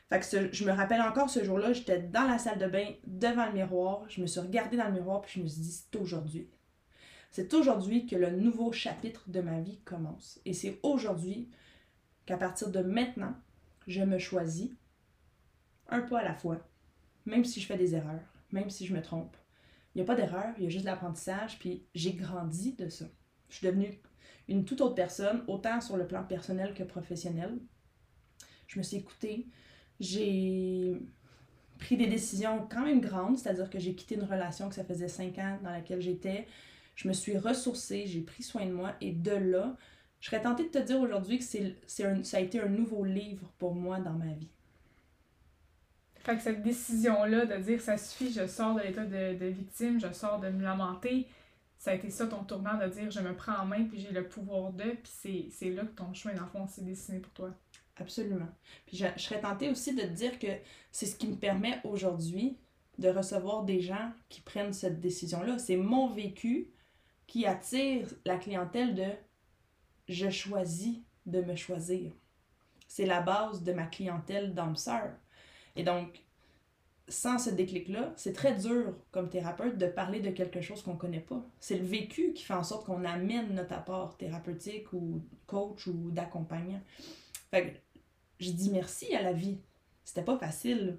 Fait je me rappelle encore ce jour-là, j'étais dans la salle de bain, devant le miroir, je me suis regardée dans le miroir, puis je me suis dit, c'est aujourd'hui. C'est aujourd'hui que le nouveau chapitre de ma vie commence. Et c'est aujourd'hui qu'à partir de maintenant, je me choisis un pas à la fois, même si je fais des erreurs, même si je me trompe. Il n'y a pas d'erreur, il y a juste de l'apprentissage, puis j'ai grandi de ça. Je suis devenue une toute autre personne, autant sur le plan personnel que professionnel. Je me suis écoutée. J'ai pris des décisions quand même grandes, c'est-à-dire que j'ai quitté une relation que ça faisait cinq ans dans laquelle j'étais. Je me suis ressourcée, j'ai pris soin de moi et de là, je serais tentée de te dire aujourd'hui que c'est, ça a été un nouveau livre pour moi dans ma vie.
Fait que cette décision-là de dire ça suffit, je sors de l'état de, victime, je sors de me lamenter, ça a été ça ton tournant de dire je me prends en main puis j'ai le pouvoir de, puis c'est là que ton chemin d'enfant s'est dessiné pour toi.
Absolument. Puis je, serais tentée aussi de te dire que c'est ce qui me permet aujourd'hui de recevoir des gens qui prennent cette décision-là. C'est mon vécu qui attire la clientèle de je choisis de me choisir. C'est la base de ma clientèle d'âme. Et donc, sans ce déclic-là, c'est très dur comme thérapeute de parler de quelque chose qu'on ne connaît pas. C'est le vécu qui fait en sorte qu'on amène notre apport thérapeutique ou coach ou d'accompagnant. Fait que je dis merci à la vie. C'était pas facile.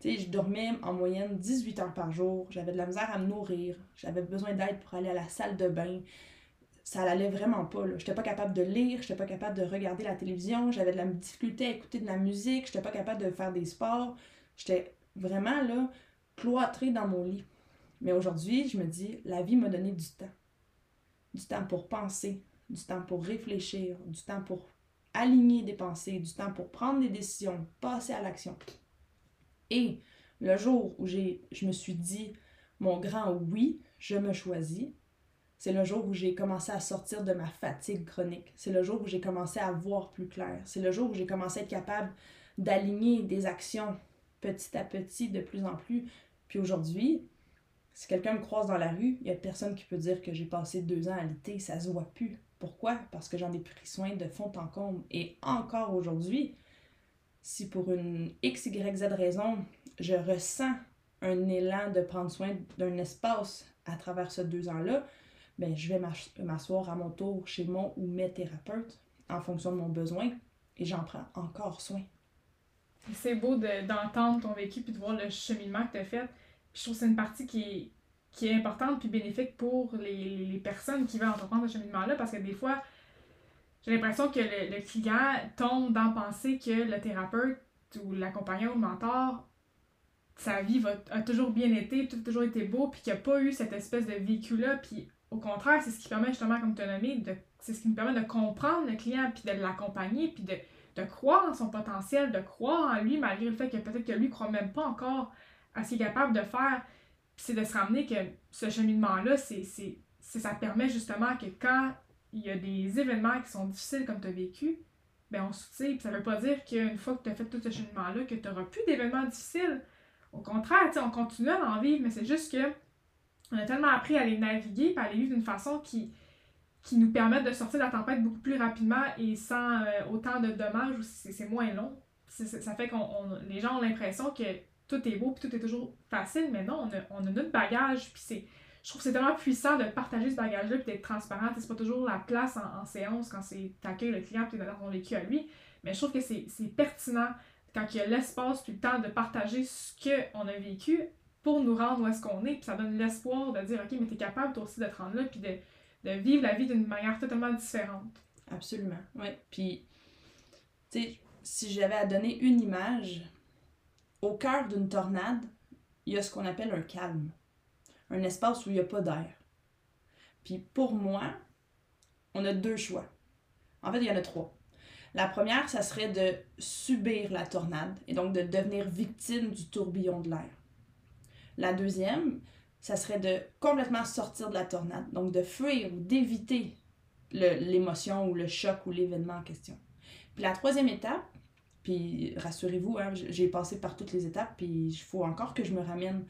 Sais, je dormais en moyenne 18 heures par jour. J'avais de la misère à me nourrir. J'avais besoin d'aide pour aller à la salle de bain. Ça allait vraiment pas. Je n'étais pas capable de lire. Je n'étais pas capable de regarder la télévision. J'avais de la difficulté à écouter de la musique. Je n'étais pas capable de faire des sports. J'étais vraiment là, cloîtrée dans mon lit. Mais aujourd'hui, je me dis, la vie m'a donné du temps. Du temps pour penser, du temps pour réfléchir, du temps pour aligner des pensées, du temps pour prendre des décisions, passer à l'action. Et le jour où je me suis dit, mon grand oui, je me choisis, c'est le jour où j'ai commencé à sortir de ma fatigue chronique. C'est le jour où j'ai commencé à voir plus clair. C'est le jour où j'ai commencé à être capable d'aligner des actions petit à petit, de plus en plus. Puis aujourd'hui, si quelqu'un me croise dans la rue, il n'y a personne qui peut dire que j'ai passé deux ans à l'été, ça se voit plus. Pourquoi? Parce que j'en ai pris soin de fond en comble. Et encore aujourd'hui, si pour une X, Y, Z raison, je ressens un élan de prendre soin d'un espace à travers ces deux ans-là, ben, je vais m'asseoir à mon tour chez mon ou mes thérapeutes en fonction de mon besoin et j'en prends encore soin.
C'est beau d'entendre ton vécu puis de voir le cheminement que tu as fait. je trouve que c'est une partie qui est, qui est importante puis bénéfique pour les, les personnes qui veulent entreprendre ce cheminement-là parce que des fois, j'ai l'impression que le, client tombe dans penser que le thérapeute ou l'accompagnant ou le mentor, sa vie va, a toujours bien été, tout a toujours été beau, puis qu'il n'y a pas eu cette espèce de véhicule-là. Puis au contraire, c'est ce qui permet justement, comme tu as nommé, c'est ce qui nous permet de comprendre le client, puis de l'accompagner, puis de, croire en son potentiel, de croire en lui, malgré le fait que peut-être que lui ne croit même pas encore à ce qu'il est capable de faire. C'est de se ramener que ce cheminement-là, c'est, ça permet justement que quand il y a des événements qui sont difficiles comme tu as vécu, ben on soutient. Puis ça veut pas dire qu'une fois que tu as fait tout ce cheminement-là, que tu n'auras plus d'événements difficiles. Au contraire, on continue à en vivre, mais c'est juste que on a tellement appris à les naviguer et à les vivre d'une façon qui, qui nous permettent de sortir de la tempête beaucoup plus rapidement et sans euh, autant de dommages ou c'est moins long. ça fait que les gens ont l'impression que tout est beau puis tout est toujours facile, mais non, on a, on a notre bagage puis je trouve que c'est tellement puissant de partager ce bagage-là puis d'être transparent. C'est pas toujours la place en, séance quand c'est t'accueilles le client puis dans son vécu à lui, mais je trouve que c'est pertinent quand il y a l'espace puis le temps de partager ce qu'on a vécu pour nous rendre où est-ce qu'on est, puis ça donne l'espoir de dire, OK, mais t'es capable toi aussi de te rendre là, puis de, de vivre la vie d'une manière totalement différente.
Absolument, oui. Puis, tu sais, si j'avais à donner une image, au cœur d'une tornade, il y a ce qu'on appelle un calme un espace où il n'y a pas d'air. Puis pour moi, on a deux choix. En fait, il y en a trois. La première, ça serait de subir la tornade et donc de devenir victime du tourbillon de l'air. La deuxième, ça serait de complètement sortir de la tornade, donc de fuir ou d'éviter l'émotion ou le choc ou l'événement en question. Puis la troisième étape, puis rassurez-vous, hein, j'ai passé par toutes les étapes, puis il faut encore que je me ramène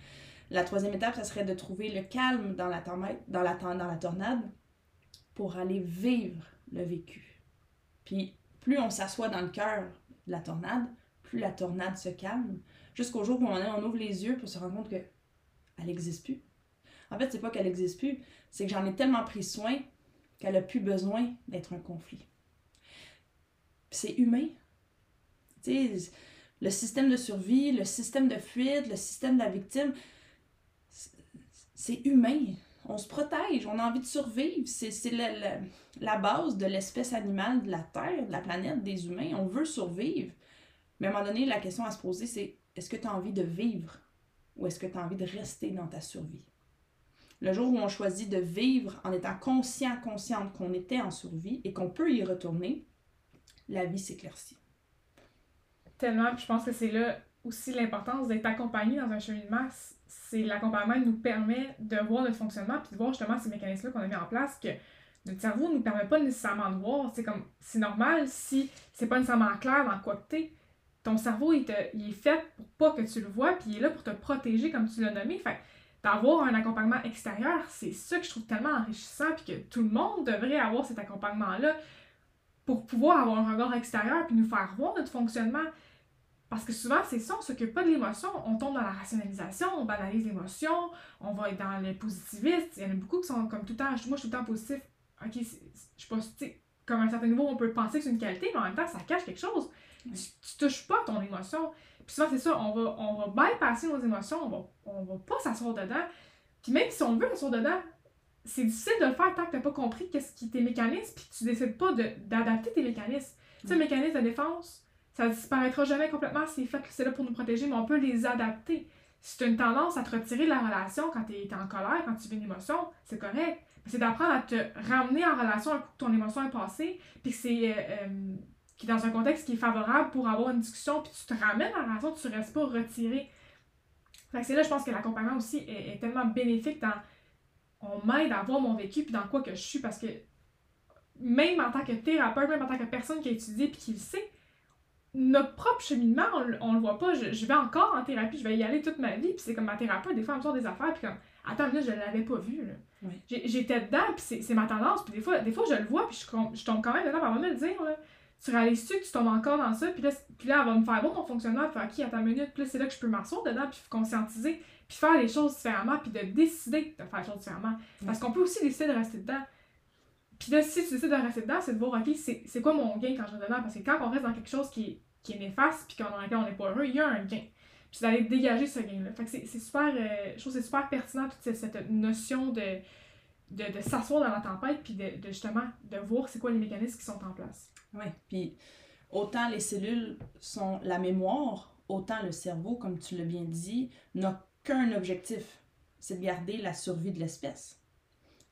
la troisième étape, ça serait de trouver le calme dans la, dans la, dans la tornade pour aller vivre le vécu. Puis plus on s'assoit dans le cœur de la tornade, plus la tornade se calme, jusqu'au jour où on, on ouvre les yeux pour se rendre compte qu'elle n'existe plus. En fait, c'est pas qu'elle n'existe plus, c'est que j'en ai tellement pris soin qu'elle n'a plus besoin d'être un conflit. C'est humain. Le système de survie, le système de fuite, le système de la victime, c'est humain. On se protège, on a envie de survivre. C'est la, la, base de l'espèce animale de la Terre, de la planète, des humains. On veut survivre. Mais à un moment donné, la question à se poser, c'est est-ce que tu as envie de vivre? Ou est-ce que tu as envie de rester dans ta survie? Le jour où on choisit de vivre en étant conscient, consciente qu'on était en survie et qu'on peut y retourner, la vie s'éclaircit.
Tellement, je pense que c'est là aussi l'importance d'être accompagné dans un cheminement c'est l'accompagnement nous permet de voir notre fonctionnement puis de voir justement ces mécanismes-là qu'on a mis en place que notre cerveau ne nous permet pas nécessairement de voir. C'est comme c'est normal si c'est pas nécessairement clair dans quoi que. Ton cerveau il, est fait pour pas que tu le vois, puis il est là pour te protéger comme tu l'as nommé. Fait d'avoir un accompagnement extérieur, c'est ça que je trouve tellement enrichissant, puis que tout le monde devrait avoir cet accompagnement-là pour pouvoir avoir un regard extérieur, puis nous faire voir notre fonctionnement. Parce que souvent, c'est ça, on s'occupe pas de l'émotion, on tombe dans la rationalisation, on banalise l'émotion, on va être dans le positivisme. Il y en a beaucoup qui sont comme tout le temps, moi je suis tout le temps positif. Ok, je suis pas, comme à un certain niveau, on peut penser que c'est une qualité, mais en même temps, ça cache quelque chose. Tu, touches pas ton émotion. Puis souvent, c'est ça, on va, on va bypasser nos émotions, on va, on va pas s'asseoir dedans. Puis même si on veut s'asseoir dedans, c'est difficile de le faire tant que t'as pas compris qu'est-ce qui tes mécanismes, puis tu décides pas d'adapter tes mécanismes. Tu sais, le mécanisme de défense, ça disparaîtra jamais complètement, c'est fait que c'est là pour nous protéger, mais on peut les adapter. Si tu as une tendance à te retirer de la relation quand tu es en colère, quand tu vis une émotion, c'est correct. C'est d'apprendre à te ramener en relation un coup que ton émotion est passée, puis que c'est euh, euh, qui dans un contexte qui est favorable pour avoir une discussion, puis tu te ramènes en relation, tu restes pas retiré. Fait c'est là, je pense que l'accompagnement aussi est, tellement bénéfique dans. On m'aide à voir mon vécu, puis dans quoi que je suis, parce que même en tant que thérapeute, même en tant que personne qui a étudié puis qui le sait, notre propre cheminement, on, le voit pas. Je, vais encore en thérapie, je vais y aller toute ma vie, puis c'est comme ma thérapeute, des fois, elle me sort des affaires, puis comme, attends, là, je l'avais pas vu, là. J'étais dedans, puis c'est ma tendance, puis des fois, des fois, je le vois, puis je, tombe quand même dedans, puis elle va me le dire, là. Tu réalises-tu que tu tombes encore dans ça, puis là, puis là, elle va me faire bon ton fonctionnement, puis ok, à ta minute, puis là, c'est là que je peux m'asseoir dedans, puis conscientiser, puis faire les choses différemment, puis de décider de faire les choses différemment. Parce qu'on peut aussi décider de rester dedans. Puis là, si tu décides de rester dedans, c'est de voir, ok, c'est quoi mon gain quand je reste dedans? Parce que quand on reste dans quelque chose qui est qui est néfaste, puis dans lequel on n'est pas heureux, il y a un gain. Puis d'aller dégager ce gain-là. Fait que c'est super, euh, je trouve c'est super pertinent toute cette, cette notion de, de, de s'asseoir dans la tempête, puis de, de justement de voir c'est quoi les mécanismes qui sont en place.
Oui, puis autant les cellules sont la mémoire, autant le cerveau, comme tu l'as bien dit, n'a qu'un objectif, c'est de garder la survie de l'espèce.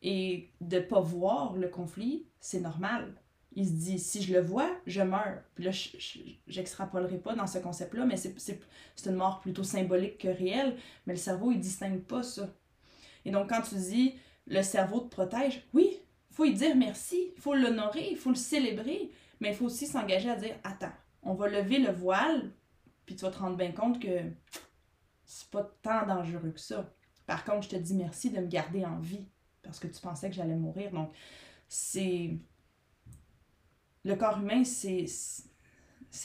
Et de ne pas voir le conflit, c'est normal. Il se dit, si je le vois, je meurs. Puis là, j'extrapolerai pas dans ce concept-là, mais c'est une mort plutôt symbolique que réelle. Mais le cerveau, il distingue pas ça. Et donc, quand tu dis, le cerveau te protège, oui, faut lui dire merci, il faut l'honorer, il faut le célébrer, mais il faut aussi s'engager à dire, attends, on va lever le voile, puis tu vas te rendre bien compte que c'est pas tant dangereux que ça. Par contre, je te dis merci de me garder en vie parce que tu pensais que j'allais mourir. Donc, c'est. Le corps humain, c'est.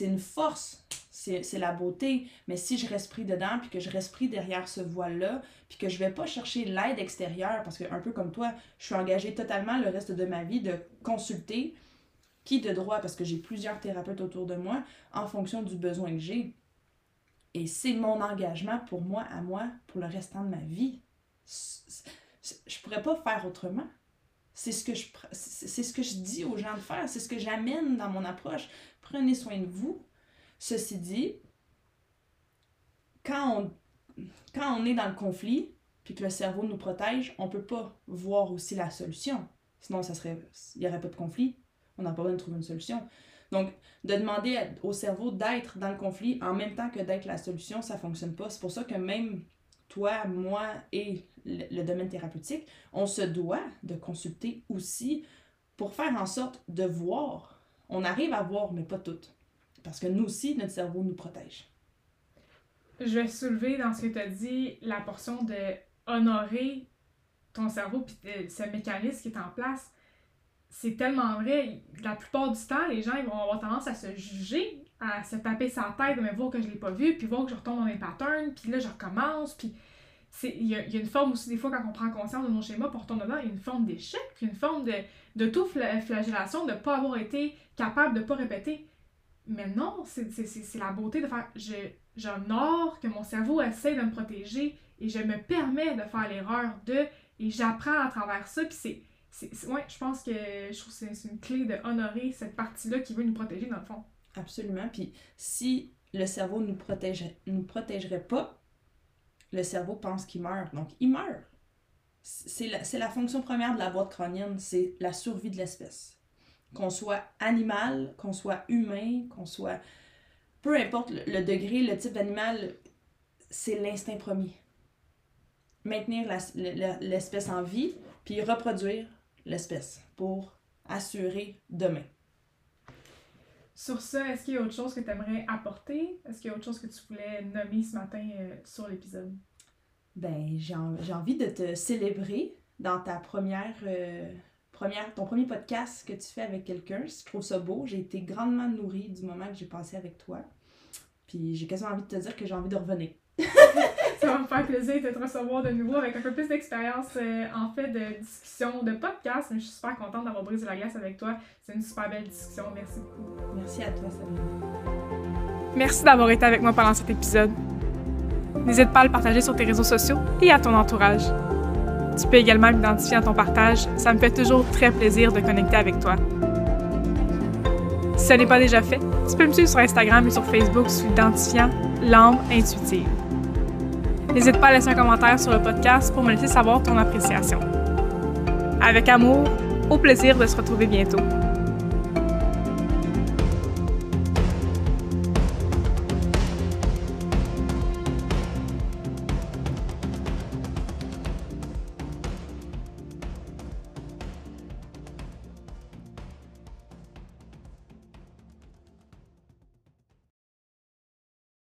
Une force, c'est la beauté, mais si je reste pris dedans, puis que je reste pris derrière ce voile-là, puis que je vais pas chercher l'aide extérieure, parce que un peu comme toi, je suis engagée totalement le reste de ma vie de consulter qui de droit, parce que j'ai plusieurs thérapeutes autour de moi, en fonction du besoin que j'ai. Et c'est mon engagement pour moi, à moi, pour le restant de ma vie. Je pourrais pas faire autrement. C'est ce que je c'est ce que je dis aux gens de faire, c'est ce que j'amène dans mon approche. Prenez soin de vous. Ceci dit, quand on, quand on est dans le conflit, puis que le cerveau nous protège, on peut pas voir aussi la solution. Sinon, ça serait il n'y aurait pas de conflit. On n'a pas besoin de trouver une solution. Donc, de demander au cerveau d'être dans le conflit en même temps que d'être la solution, ça fonctionne pas. C'est pour ça que même toi, moi et le, domaine thérapeutique, on se doit de consulter aussi pour faire en sorte de voir. On arrive à voir, mais pas tout. Parce que nous aussi, notre cerveau nous protège.
Je vais soulever dans ce que tu as dit la portion de honorer ton cerveau puis ce mécanisme qui est en place c'est tellement vrai. La plupart du temps, les gens ils vont avoir tendance à se juger, à se taper sa tête, mais voir que je l'ai pas vu, puis voir que je retombe dans mes patterns, puis là, je recommence, puis il y a, une forme aussi, des fois, quand on prend conscience de nos schémas, pour retourner dedans, il y a une forme d'échec, une forme de, de flagellation de ne pas avoir été capable de ne pas répéter. Mais non, c'est la beauté de faire. J'honore que mon cerveau essaie de me protéger et je me permets de faire l'erreur de. Et j'apprends à travers ça, puis c'est ouais, je pense que je trouve c'est une clé de honorer cette partie-là qui veut nous protéger dans le fond.
Absolument. Puis si le cerveau nous protège, nous protégerait pas, le cerveau pense qu'il meurt. Donc il meurt. C'est la, la fonction première de la boîte crânienne, c'est la survie de l'espèce. Qu'on soit animal, qu'on soit humain, qu'on soit... Peu importe le, degré, le type d'animal, c'est l'instinct premier. Maintenir l'espèce en vie, puis reproduire l'espèce pour assurer demain.
Sur ça, est-ce qu'il y a autre chose que tu aimerais apporter? Est-ce qu'il y a autre chose que tu voulais nommer ce matin euh, sur l'épisode?
Ben, j'ai envie de te célébrer dans ta première, euh, première, ton premier podcast que tu fais avec quelqu'un. Je trouve ça beau. J'ai été grandement nourrie du moment que j'ai passé avec toi. Puis j'ai quasiment envie de te dire que j'ai envie de revenir. *laughs* *laughs*
ça va me faire plaisir de te recevoir de nouveau avec un peu plus d'expérience euh, en fait de discussion, de podcast. Mais je suis super contente d'avoir brisé la glace avec toi. C'est une super belle discussion. Merci beaucoup.
Merci à toi, Sabine.
Merci d'avoir été avec moi pendant cet épisode. N'hésite pas à le partager sur tes réseaux sociaux et à ton entourage. Tu peux également m'identifier à ton partage. Ça me fait toujours très plaisir de connecter avec toi. Si ce n'est pas déjà fait, tu peux me suivre sur Instagram et sur Facebook sous l'identifiant L'âme intuitive. N'hésite pas à laisser un commentaire sur le podcast pour me laisser savoir ton appréciation. Avec amour, au plaisir de se retrouver bientôt.